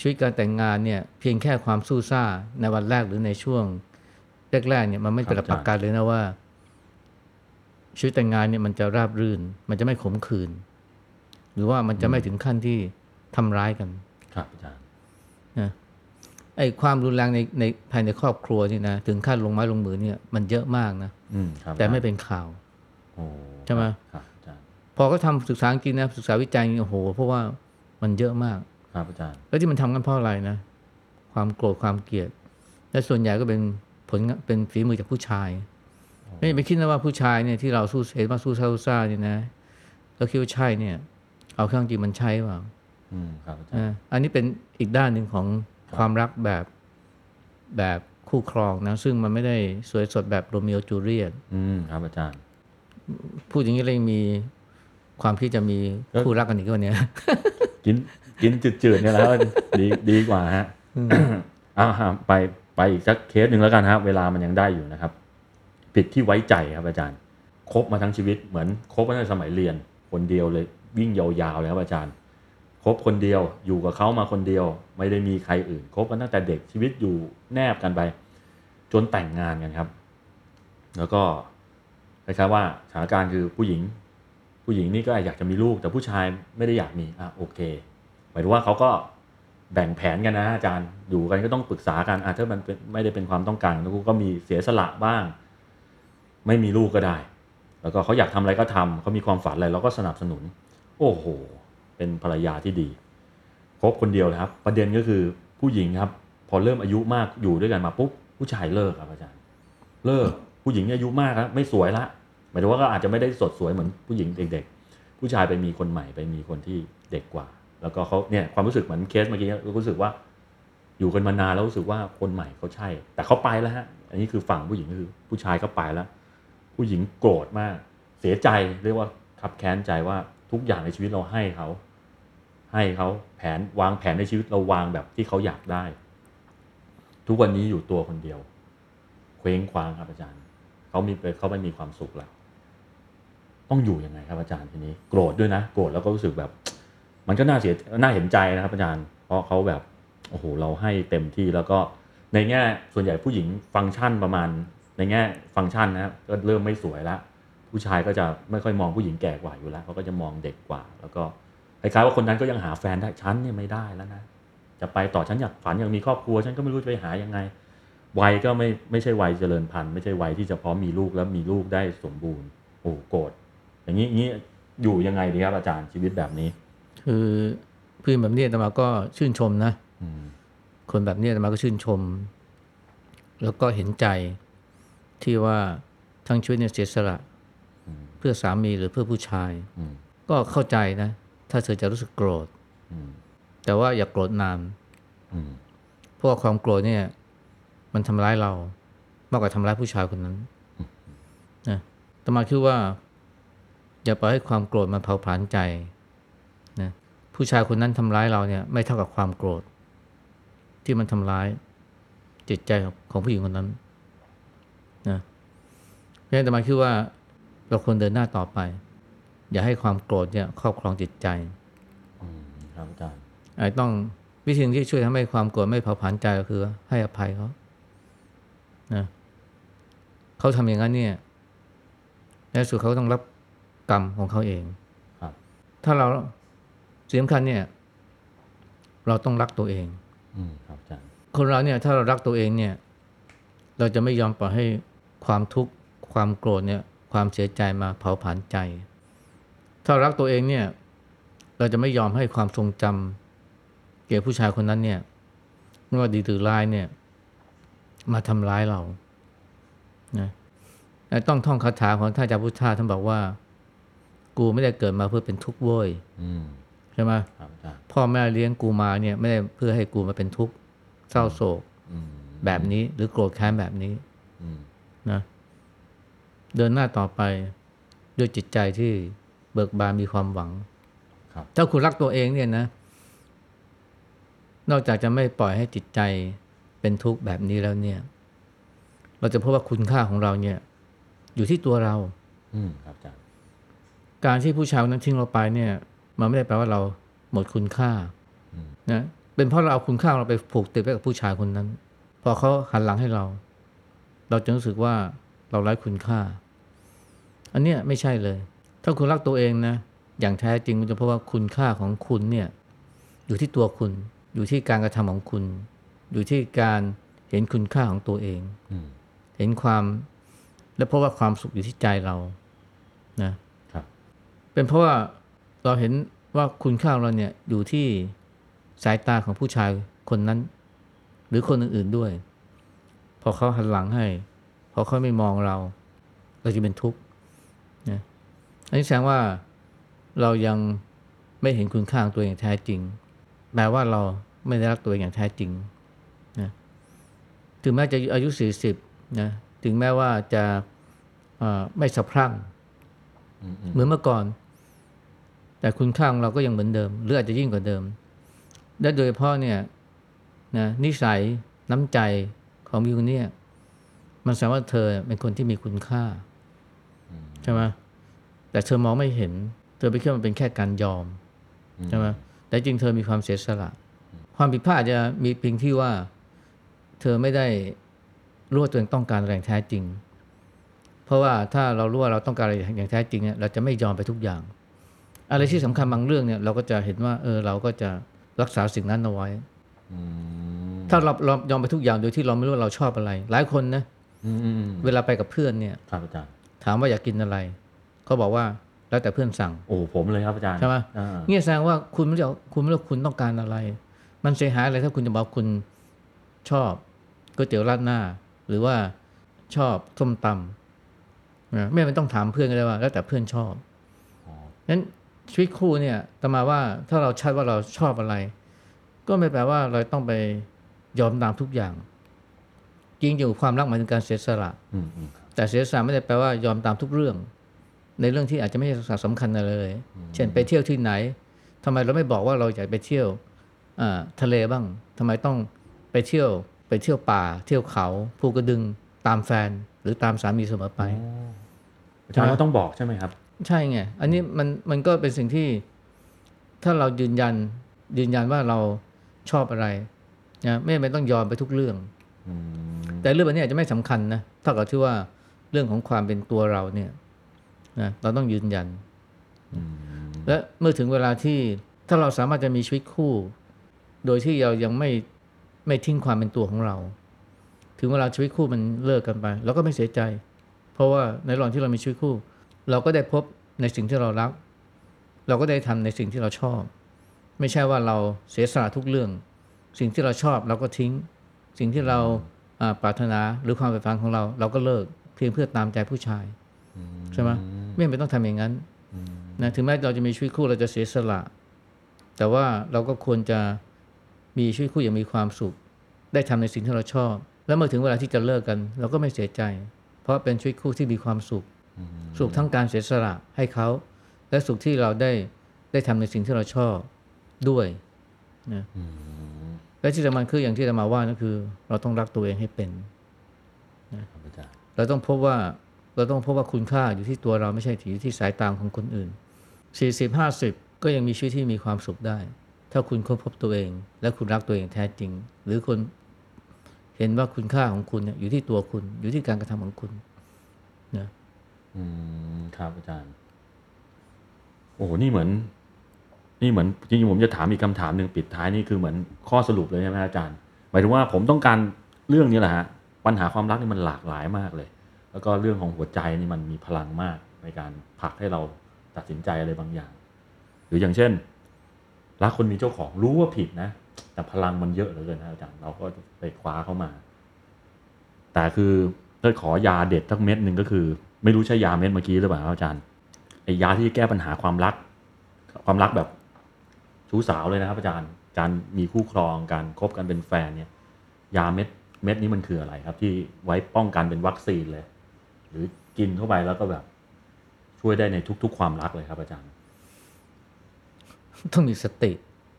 ชีวิตการแต่งงานเนี่ย เพียงแค่ความสู้ซ่าในวันแรกหรือในช่วง แรกๆเนี่ยมันไม่เป็นประกันเลยนะว่า ชีวิตแต่งงานเนี่ยมันจะราบรื่น มันจะไม่ขมขื่นหรือว่ามันจะไม่ถึงขั้นที่ทำร้ายกัน ครับอาจารย์นะไอ้ความรุนแรงในในภายในครอบครัวนี่นะถึงขั้นลงไม้ลงมือเนี่ย มันเยอะมากนะอืมครับแต่ไม่เป็นข่าวโอ้ใช่ไหมครับอาจารย์พอก็ทำศึกษาจริงนะศึกษาวิจัยโอ้โห เพราะว่ามันเยอะมาก ครับอาจารย์ แล้วที่มันทำกันเพราะอะไรนะ ความโกรธความเกลียด และส่วนใหญ่ก็เป็น ผลงานเป็นฝีมือจากผู้ชาย ไม่อย่าไปคิดนะว่าผู้ชายเนี่ยที่เราสู้เห็นว่าสู้ซ่าสู้ซ่าเนี่ยนะแล้วคิดว่าใช่เนี่ย เอาเครื่องจริงมันใช่เปล่าอืมครับอาจารย์อ่าอันนี้เป็นอีกด้านหนึ่งของความรักแบบแบบคู่ครองนะ ซึ่งมันไม่ได้สวยสดแบบโรมิโอจูเลียตอืมครับอาจารย์ พูดอย่างนี้เลยงมีความที่จะมีคู่รักกันอีกว่านี้กินกินจืดๆเนี่ยแหล้วดีดีกว่าฮะอ่าฮะไป ไปอีกสักเคสหนึ่งแล้วกันฮะเวลามันยังได้อยู่นะครับ ผิดที่ไว้ใจครับอาจารย์คบมาทั้งชีวิตเหมือนคบมาตั้งแต่สมัยเรียน คนเดียวเลยวิ่งยาวๆเลยครับอาจารย์คบคนเดียวอยู่กับเขามาคนเดียว ไม่ได้มีใครอื่นคบกันตั้งแต่เด็กชีวิตอยู่แนบกันไป จนแต่งงานกันครับ แล้วก็คล้ายๆว่าสถานการณ์คือผู้หญิง ผู้หญิงนี่ก็อยากจะมีลูกแต่ผู้ชายไม่ได้อยากมีอะโอเคหมายถึงว่าเขาก็ แบ่งแผนกันนะอาจารย์อยู่กันก็ต้องปรึกษากันอะถ้ามันไม่ได้เป็นความต้องการแล้วก็มีเสียสละบ้าง ไม่มีลูกก็ได้ แล้วก็เขาอยากทำอะไรก็ทำเขามีความฝันอะไรเราก็สนับสนุน โอ้โห เป็นภรรยาที่ดีคบคนเดียวเลยครับ ประเด็นก็คือผู้หญิงครับ พอเริ่มอายุมากอยู่ด้วยกันมาปุ๊บผู้ชายเลิกครับอาจารย์ เลิกผู้หญิงอายุมากแล้วไม่สวยละหมายถึงว่าก็อาจจะไม่ได้สดสวยเหมือนผู้หญิงเด็กๆผู้ชายไปมีคนใหม่ไปมีคนที่เด็กกว่า แล้วก็เขาเนี่ยความรู้สึกเหมือนเคสเมื่อกี้รู้สึกว่า อยู่กันมานานแล้วรู้สึกว่าคนใหม่เขาใช่ แต่เขาไปแล้วฮะอันนี้คือฝั่งผู้หญิงคือผู้ชายก็ไปแล้ว ผู้หญิงโกรธมาก เสียใจเรียกว่าคับแค้นใจว่าทุกอย่างในชีวิตเราให้เขาให้เขาแผนวางแผนในชีวิตเราวางแบบที่เขาอยากได้ ทุกวันนี้อยู่ตัวคนเดียว เคว้งคว้างครับอาจารย์เขามีเขาไม่มีความสุขแล้วต้องอยู่ยังไงครับอาจารย์ทีนี้ โกรธด้วยนะ โกรธแล้วก็รู้สึกแบบ มันก็น่าเสียน่าเห็นใจนะครับอาจารย์ เพราะเขาแบบโอ้โหเราให้เต็มที่แล้วก็ในแง่ส่วนใหญ่ผู้หญิงฟังก์ชันประมาณ ในแง่ฟังก์ชันนะก็เริ่มไม่สวยละผู้ชายก็จะไม่ค่อยมองผู้หญิงแก่กว่าอยู่แล้วเขาก็จะมองเด็กกว่า แล้วก็คล้ายๆว่าคนนั้นก็ยังหาแฟนได้ฉันเนี่ยไม่ได้แล้วนะจะไปต่อฉันอยากฝันอยากมีครอบครัวฉันก็ไม่รู้จะไปหายังไงวัยก็ไม่ไม่ใช่วัยเจริญพันธุ์ไม่ใช่วัยที่จะพร้อมมีลูกแล้วมีลูกได้สมบูรณ์โอ้โกรธอย่างนี้อย่างนี้อยู่ยังไงดีครับอาจารย์ชีวิตแบบนี้ คือเพื่อนแบบนี้อาตมาก็ชื่นชมนะอืมคนแบบนี้อาตมาก็ชื่นชม แล้วก็เห็นใจที่ว่าทั้งชีวิตเนี่ยเสียสละอืมเพื่อสามีหรือเพื่อผู้ชายอืมก็เข้าใจนะ ถ้าเธอจะรู้สึกโกรธอืมแต่ว่าอย่าโกรธนานอืมเพราะว่าความโกรธเนี่ย มันทำร้ายเรามากกว่าทำร้ายผู้ชายคนนั้นนะอาตมาคิดว่า อย่าปล่อยให้ความโกรธมันเผาผลาญใจนะ ผู้ชายคนนั้นทำร้ายเราเนี่ยไม่เท่ากับความโกรธ ที่มันทำร้ายจิตใจของของผู้หญิงคนนั้นนะเพราะฉะนั้นอาตมาคิดว่าเราควรเดินหน้าต่อไป อย่าให้ความโกรธเนี่ยครอบครองจิตใจอืมครับอาจารย์อาจต้องวิธีที่ช่วยทำให้ความโกรธไม่เผาผลาญใจก็คือ ให้อภัยเขานะเขาทำอย่างนั้นเนี่ยในที่สุดเขาต้องรับกรรมของเขาเองครับถ้าเรา สิ่งสำคัญเนี่ย เราต้องรักตัวเองอืมครับอาจารย์คนเราเนี่ย ถ้าเรารักตัวเองเนี่ย เราจะไม่ยอมปล่อยให้ความทุกข์ความโกรธเนี่ย ความเสียใจมาเผาผลาญใจ ถ้าเรารักตัวเองเนี่ย เราจะไม่ยอมให้ความทรงจำเกี่ยวกับผู้ชายคนนั้นเนี่ยไม่ว่าดีหรือร้ายเนี่ย มาทำร้ายเรานะและต้องท่องคาถาของท่านอาจารย์พุทธาท่านบอกว่า กูไม่ได้เกิดมาเพื่อเป็นทุกข์เว้ยอืม ใช่ไหมครับอาจารย์พ่อแม่เลี้ยงกูมาเนี่ยไม่ได้เพื่อให้กูมาเป็นทุกข์เศร้าโศกอืมแบบนี้หรือโกรธแค้นแบบนี้อืมนะเดินหน้าต่อไปด้วยจิตใจที่เบิกบานมีความหวังครับถ้าคุณรักตัวเองเนี่ยนะ นอกจากจะไม่ปล่อยให้จิตใจเป็นทุกข์แบบนี้แล้วเนี่ย เราจะพบว่าคุณค่าของเราเนี่ย อยู่ที่ตัวเรา อืมครับอาจารย์การที่ผู้ชายคนนั้นทิ้งเราไปเนี่ย มันไม่ได้แปลว่าเราหมดคุณค่านะเป็นเพราะเราเอาคุณค่าของเราไปผูกติดไว้กับผู้ชายคนนั้น พอเขาหันหลังให้เรา เราจะรู้สึกว่าเราไร้คุณค่า อันเนี้ยไม่ใช่เลย ถ้าคุณรักตัวเองนะอย่างแท้จริงมันจะเพราะว่าคุณค่าของคุณเนี่ยอยู่ที่ตัวคุณ อยู่ที่การกระทำของคุณ อยู่ที่การเห็นคุณค่าของตัวเองอืมเห็นความ และเพราะว่าความสุขอยู่ที่ใจเรานะครับเป็นเพราะว่า เราเห็นว่าคุณค่าของเราเนี่ยอยู่ที่สายตาของผู้ชายคนนั้น หรือคนอื่นๆด้วย พอเขาหันหลังให้ พอเขาไม่มองเรา เราจะเป็นทุกข์นะอันนี้แสดงว่าเรายังไม่เห็นคุณค่าของตัวเองอย่างแท้จริงแปลว่าเราไม่ได้รักตัวเองอย่างแท้จริงนะถึงแม้จะอายุสี่สิบนะถึงแม้ว่าจะเอ่อไม่สะพรั่งอืมอืมเหมือนเมื่อก่อน แต่คุณค่าของเราก็ยังเหมือนเดิม หรืออาจจะยิ่งกว่าเดิม และโดยเฉพาะเนี่ยนะนิสัยน้ำใจของมิวเนี่ยมันแสดงว่าเธอเป็นคนที่มีคุณค่าใช่ไหมแต่เธอมองไม่เห็น เธอไปคิดว่ามันเป็นแค่การยอมใช่ไหมแต่จริงเธอมีความเสียสละ ความผิดพลาดจะมีเพียงที่ว่า เธอไม่ได้รู้ว่าตัวเองต้องการอะไรงแท้จริง เพราะว่าถ้าเรารู้ว่าเราต้องการอะไรอย่างแท้จริงเนี่ยเราจะไม่ยอมไปทุกอย่าง อะไรที่สำคัญบางเรื่องเนี่ยเราก็จะเห็นว่าเออเราก็จะรักษาสิ่งนั้นเอาไว้อืมถ้าเราเรายอมไปทุกอย่างโดยที่เราไม่รู้ว่าเราชอบอะไร หลายคนนะอืมอืมอืมเวลาไปกับเพื่อนเนี่ยครับอาจารย์ถามว่าอยากกินอะไรเขาบอกว่าแล้วแต่เพื่อนสั่ง โอ้ผมเลยครับอาจารย์ใช่ไหมอ่าเนี่ยแสดงว่าคุณไม่รู้คุณไม่รู้คุณต้องการอะไร มันเสียหายอะไรถ้าคุณจะบอกคุณชอบก๋วยเตี๋ยวราดหน้า หรือว่าชอบส้มตำนะไม่ไม่ต้องถามเพื่อนก็ได้ว่า แล้วแต่เพื่อนชอบอ๋อนั้น ชีวิตคู่เนี่ยแต่มาว่าถ้าเราชัดว่าเราชอบอะไร ก็ไม่แปลว่าเราต้องไปยอมตามทุกอย่าง จริงอยู่ความรักหมายถึงการเสียสละอืมอืมครับแต่เสียสละไม่ได้แปลว่ายอมตามทุกเรื่อง ในเรื่องที่อาจจะไม่ใช่สำคัญอะไรเลย เช่นไปเที่ยวที่ไหนทำไมเราไม่บอกว่าเราอยากไปเที่ยวอ่าทะเลบ้างทำไมต้องไปเที่ยวไปเที่ยวป่า เที่ยวเขาภูกระดึงตามแฟนหรือตามสามีเสมอไปอาจารย์ก็ต้องบอกใช่ไหมครับ ใช่ไง อันนี้มันมันก็เป็นสิ่งที่ ถ้าเรายืนยันยืนยันว่าเราชอบอะไรนะไม่จำเป็นต้องยอมไปทุกเรื่องอืมแต่เรื่องแบบนี้อาจจะไม่สำคัญนะเท่ากับที่ว่าเรื่องของความเป็นตัวเราเนี่ยนะเราต้องยืนยันอืมและเมื่อถึงเวลาที่ถ้าเราสามารถจะมีชีวิตคู่ โดยที่เรายังไม่ไม่ทิ้งความเป็นตัวของเรา ถึงเวลาชีวิตคู่มันเลิกกันไปเราก็ไม่เสียใจ เพราะว่าในระหว่างที่เรามีชีวิตคู่ เราก็ได้พบในสิ่งที่เรารัก เราก็ได้ทำในสิ่งที่เราชอบ ไม่ใช่ว่าเราเสียสละทุกเรื่อง สิ่งที่เราชอบเราก็ทิ้ง สิ่งที่เราปรารถนาหรือความใฝ่ฝันของเรา เราก็เลิกเพียงเพื่อตามใจผู้ชายใช่ไหมไม่จำเป็นต้องทำอย่างนั้นนะถึงแม้เราจะมีชีวิตคู่เราจะเสียสละ แต่ว่าเราก็ควรจะมีชีวิตคู่อย่างมีความสุข ได้ทำในสิ่งที่เราชอบ แล้วเมื่อถึงเวลาที่จะเลิกกัน เราก็ไม่เสียใจ เพราะเป็นชีวิตคู่ที่มีความสุข สุขทั้งการเสียสละให้เขา และสุขที่เราได้ได้ทำในสิ่งที่เราชอบด้วยนะและที่สำคัญคืออย่างที่เรามาว่านั่นคือ เราต้องรักตัวเองให้เป็นครับอาจารย์เราต้องพบว่าเราต้องพบว่าคุณค่าอยู่ที่ตัวเราไม่ใช่อยู่ที่สายตาของคนอื่น 40 50 ก็ยังมีชีวิตที่มีความสุขได้ ถ้าคุณค้นพบตัวเอง และคุณรักตัวเองแท้จริง หรือคนเห็นว่าคุณค่าของคุณเนี่ยอยู่ที่ตัวคุณ อยู่ที่การกระทำของคุณนะ อืมครับอาจารย์ โอ้โหนี่เหมือน นี่เหมือนจริงๆผมจะถามอีกคำถามหนึ่งปิดท้ายนี่คือเหมือนข้อสรุปเลยใช่ไหมอาจารย์ หมายถึงว่าผมต้องการเรื่องนี้แหละฮะปัญหาความรักนี่มันหลากหลายมากเลย แล้วก็เรื่องของหัวใจนี่มันมีพลังมากในการผลักให้เราตัดสินใจอะไรบางอย่าง หรืออย่างเช่น รักคนมีเจ้าของรู้ว่าผิดนะ แต่พลังมันเยอะเหลือเกินนะอาจารย์เราก็ไปคว้าเข้ามา แต่คือถ้าขอยาเด็ดสักเม็ดหนึ่งก็คือ ไม่รู้ใช่ยาเม็ดเมื่อกี้หรือเปล่าครับอาจารย์ไอยาที่แก้ปัญหาความรัก ความรักแบบชู้สาวเลยนะครับ อาจารย์การมีคู่ครองการคบกันเป็นแฟนเนี่ย ยาเม็ดเม็ดนี้มันคืออะไรครับ ที่ไว้ป้องกันเป็นวัคซีนเลย หรือกินเข้าไปแล้วก็แบบ ช่วยได้ในทุก ๆ ความรักเลยครับ อาจารย์ ต้องมีสติ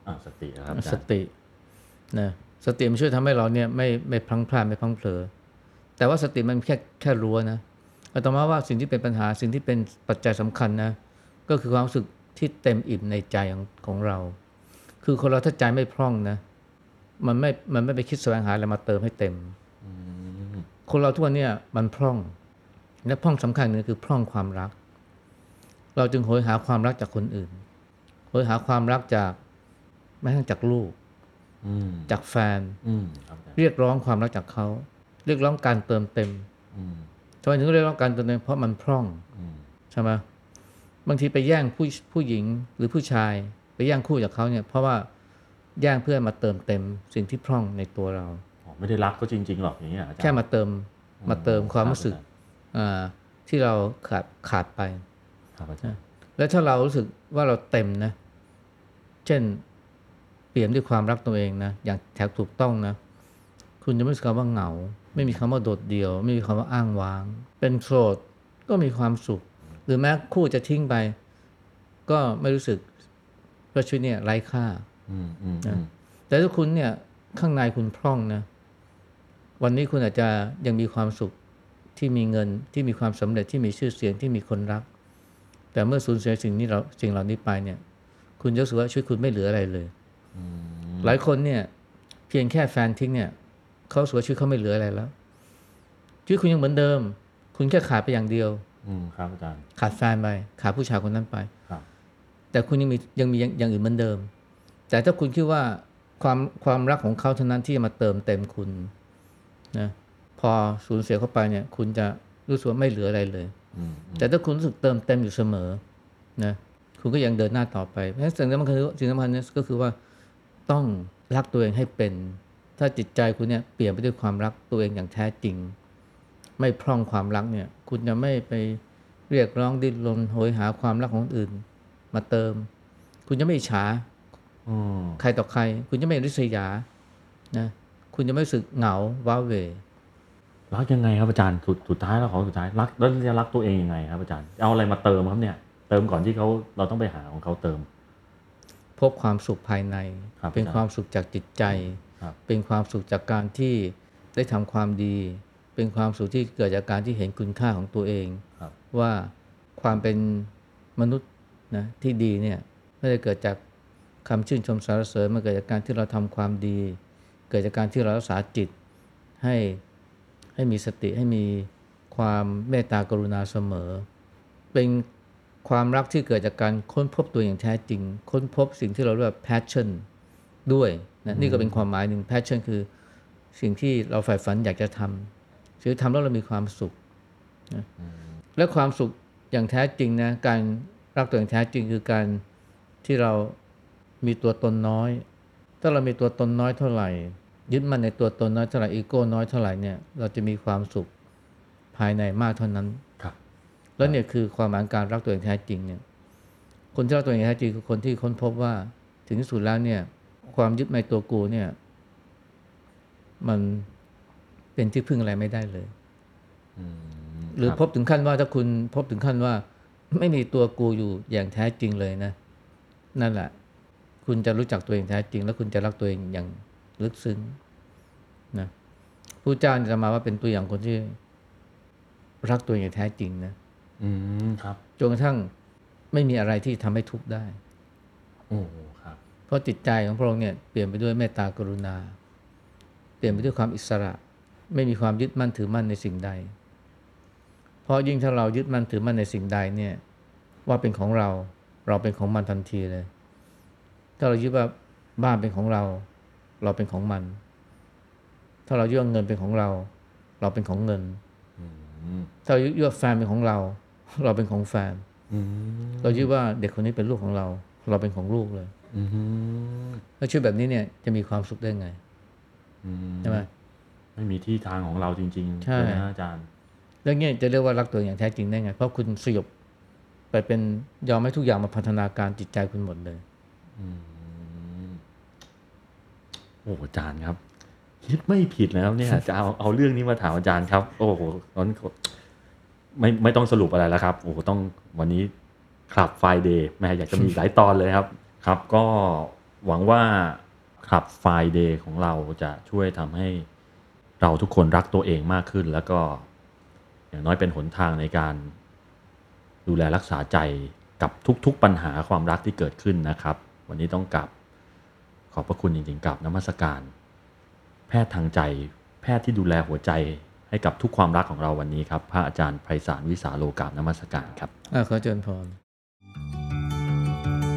อ่าสตินะครับอาสจารย์ตินะสติมันช่วยทำให้เราเนี่ยไม่ไม่พลังพลาดไม่พลังเผลอแต่ว่าสติมันแค่แค่รั้วนะ อาตมาว่าสิ่งที่เป็นปัญหาสิ่งที่เป็นปัจจัยสำคัญนะก็คือความรู้สึกที่เต็มอิ่มในใจของของเรา คือคนเราถ้าใจไม่พร่องนะ มันไม่มันไม่ไปคิดแสวงหาอะไรมาเติมให้เต็ม คนเราทุกวันเนี่ยมันพร่อง และพร่องสำคัญหนึงคือพร่องความรัก เราจึงโหยหาความรักจากคนอื่นโหยหาความรักจากแม้กระทั่งจากลูกอืมจากแฟนอืมครับอาจารย์เรียกร้องความรักจากเขา เรียกร้องการเติมเต็มอืม ทำไมถึงเรียกร้องการเติมเต็มเพราะมันพร่องอืมใช่ไหมบางทีไปแย่งผู้ผู้หญิงหรือผู้ชาย ไปแย่งคู่จากเขาเนี่ยเพราะว่าแย่งเพื่อมาเติมเต็มสิ่งที่พร่องในตัวเราอ๋อไม่ได้รักเขาจริง ๆ หรอกอย่างเงี้ยอาจารย์แค่มาเติมมาเติมความรู้สึกครับอ่าที่เราขาดขาดไปครับอาจารย์แล้วถ้าเรารู้สึกว่าเราเต็มนะ เช่นเปลี่ยนด้วยความรักตัวเองนะ อย่างแถกถูกต้องนะ คุณจะไม่รู้สึกคำว่าเหงา ไม่มีคำว่าโดดเดี่ยว ไม่มีคำว่าอ้างว้าง เป็นโสดก็มีความสุข หรือแม้คู่จะทิ้งไป ก็ไม่รู้สึกว่าชีวิตเนี่ยไร้ค่าอืมอืมอืมแต่ถ้าคุณเนี่ยข้างในคุณพร่องนะ วันนี้คุณอาจจะยังมีความสุขที่มีเงินที่มีความสำเร็จที่มีชื่อเสียงที่มีคนรัก แต่เมื่อสูญเสียสิ่งนี้เราสิ่งเหล่านี้ไปเนี่ย คุณจะรู้สึกว่าชีวิตคุณไม่เหลืออะไรเลยหลายคนเนี่ย เพียงแค่แฟนทิ้งเนี่ย เขารู้สึกว่าชีวิตเขาไม่เหลืออะไรแล้วชีวิตคุณยังเหมือนเดิม คุณแค่ขาดไปอย่างเดียว อืมครับอาจารย์ขาดแฟนไปขาดผู้ชายคนนั้นไปครับ แต่คุณยังมียังมีอย่างอย่างอื่นเหมือนเดิม แต่ถ้าคุณคิดว่าความความรักของเขาเท่านั้นที่จะมาเติมเต็มคุณนะพอสูญเสียเข้าไปเนี่ย คุณจะรู้สึกว่าไม่เหลืออะไรเลยอืมแต่ถ้าคุณรู้สึกเติมเต็มอยู่เสมอนะคุณก็ยังเดินหน้าต่อไปเพราะฉะนั้นสิ่งสำคัญคือสิ่งสำคัญเนี่ยก็คือว่าต้องรักตัวเองให้เป็น ถ้าจิตใจคุณเนี่ยเปลี่ยนไปด้วยความรักตัวเองอย่างแท้จริง ไม่พร่องความรักเนี่ย คุณจะไม่ไปเรียกร้องดิ้นรนโหยหาความรักของคนอื่น มาเติม คุณจะไม่อิจฉาอืมใครต่อใคร คุณจะไม่ริษยานะคุณจะไม่รู้สึกเหงาว้าเหวรักยังไงครับอาจารย์สุดสุดท้ายแล้วของสุดท้ายรักแล้วจะรักตัวเองยังไงครับอาจารย์เอาอะไรมาเติมครับเนี่ย เติมก่อนที่เขาเราต้องไปหาของเขาเติม พบความสุขภายในครับเป็นความสุขจากจิตใจครับ เป็นความสุขจากการที่ได้ทำความดี เป็นความสุขที่เกิดจากการที่เห็นคุณค่าของตัวเองครับว่าความเป็นมนุษย์นะที่ดีเนี่ยไม่ได้เกิดจากคำชื่นชมสรรเสริญมันเกิดจากการที่เราทำความดี เกิดจากการที่เรารักษาจิตให้ให้มีสติให้มีความเมตตากรุณาเสมอ เป็นความรักที่เกิดจากการค้นพบตัวอย่างแท้จริง ค้นพบสิ่งที่เราเรียกว่า passion ด้วย นะนี่ก็เป็นความหมายหนึ่ง passion คือสิ่งที่เราใฝ่ฝันอยากจะทำคือทำแล้วเรามีความสุขนะและความสุขอย่างแท้จริงนะการรักตัวอย่างแท้จริงคือการที่เรามีตัวตนน้อย ถ้าเรามีตัวตนน้อยเท่าไหร่ ยึดมั่นในตัวตนน้อยเท่าไหร่อีโก้น้อยเท่าไหร่เนี่ยเราจะมีความสุขภายในมากเท่านั้นครับแล้วเนี่ยคือความหมายการรักตัวเองแท้จริงเนี่ยคนที่รักตัวเองแท้จริงคือคนที่ค้นพบว่าถึงที่สุดแล้วเนี่ย ความยึดในตัวกูเนี่ย มันเป็นที่พึ่งอะไรไม่ได้เลยอืมหรือคบพบถึงขั้นว่าถ้าคุณพบถึงขั้นว่า ไม่มีตัวกูอยู่อย่างแท้จริงเลยนะ นั่นแหละ คุณจะรู้จักตัวเองแท้จริง แล้วคุณจะรักตัวเองอย่างลึกซึ้งนะผู้เจ้าจะมาว่าเป็นตัวอย่างคนที่ รักตัวเองอย่างแท้จริงนะอืมครับจนกระทั่งไม่มีอะไรที่ทำให้ทุกข์ได้โอ้ครับ เพราะจิตใจของพระองค์เนี่ยเปลี่ยนไปด้วยเมตตากรุณา เปลี่ยนไปด้วยความอิสระ ไม่มีความยึดมั่นถือมั่นในสิ่งใด เพราะยิ่งถ้าเรายึดมั่นถือมั่นในสิ่งใดเนี่ยว่าเป็นของเราเราเป็นของมันทันทีเลย ถ้าเรายึดว่าบ้านเป็นของเรา เราเป็นของมัน ถ้าเรายึดว่าเงินเป็นของเรา เราเป็นของเงินอืมถ้าเรายึดว่าแฟนเป็นของเรา เราเป็นของแฟนอืมเรายึดว่าเด็กคนนี้เป็นลูกของเรา เราเป็นของลูกเลยอืม ถ้าชีวิตแบบนี้เนี่ยจะมีความสุขได้ไงอืมใช่ไหมไม่มีที่ทางของเราจริงๆใช่ไหมฮะอาจารย์แล้วเนี่ยจะเรียกว่ารักตัวเองอย่างแท้จริงได้ไง เพราะคุณสยบไปเป็นยอมให้ทุกอย่างมาพัฒนาการจิตใจคุณหมดเลยโอ้อาจารย์ครับ คิดไม่ผิดแล้วเนี่ยจะเอาเอาเรื่องนี้มาถามอาจารย์ครับ โอ้โหตอนไม่ไม่ต้องสรุปอะไรแล้วครับ โอ้โหต้องวันนี้ Club Friday แหมอยากจะมีหลายตอนเลยครับ ครับก็หวังว่า Club Friday ของเราจะช่วยทำให้เราทุกคนรักตัวเองมากขึ้น แล้วก็อย่างน้อยเป็นหนทางในการดูแลรักษาใจกับทุกๆปัญหาความรักที่เกิดขึ้นนะครับ วันนี้ต้องกลับขอบพระคุณจริงๆกับนมัสการ แพทย์ทางใจ แพทย์ที่ดูแลหัวใจให้กับทุกความรักของเราวันนี้ครับ พระอาจารย์ไพศาลวิสาโลกามนมัสการครับ อ่าขอเจริญพร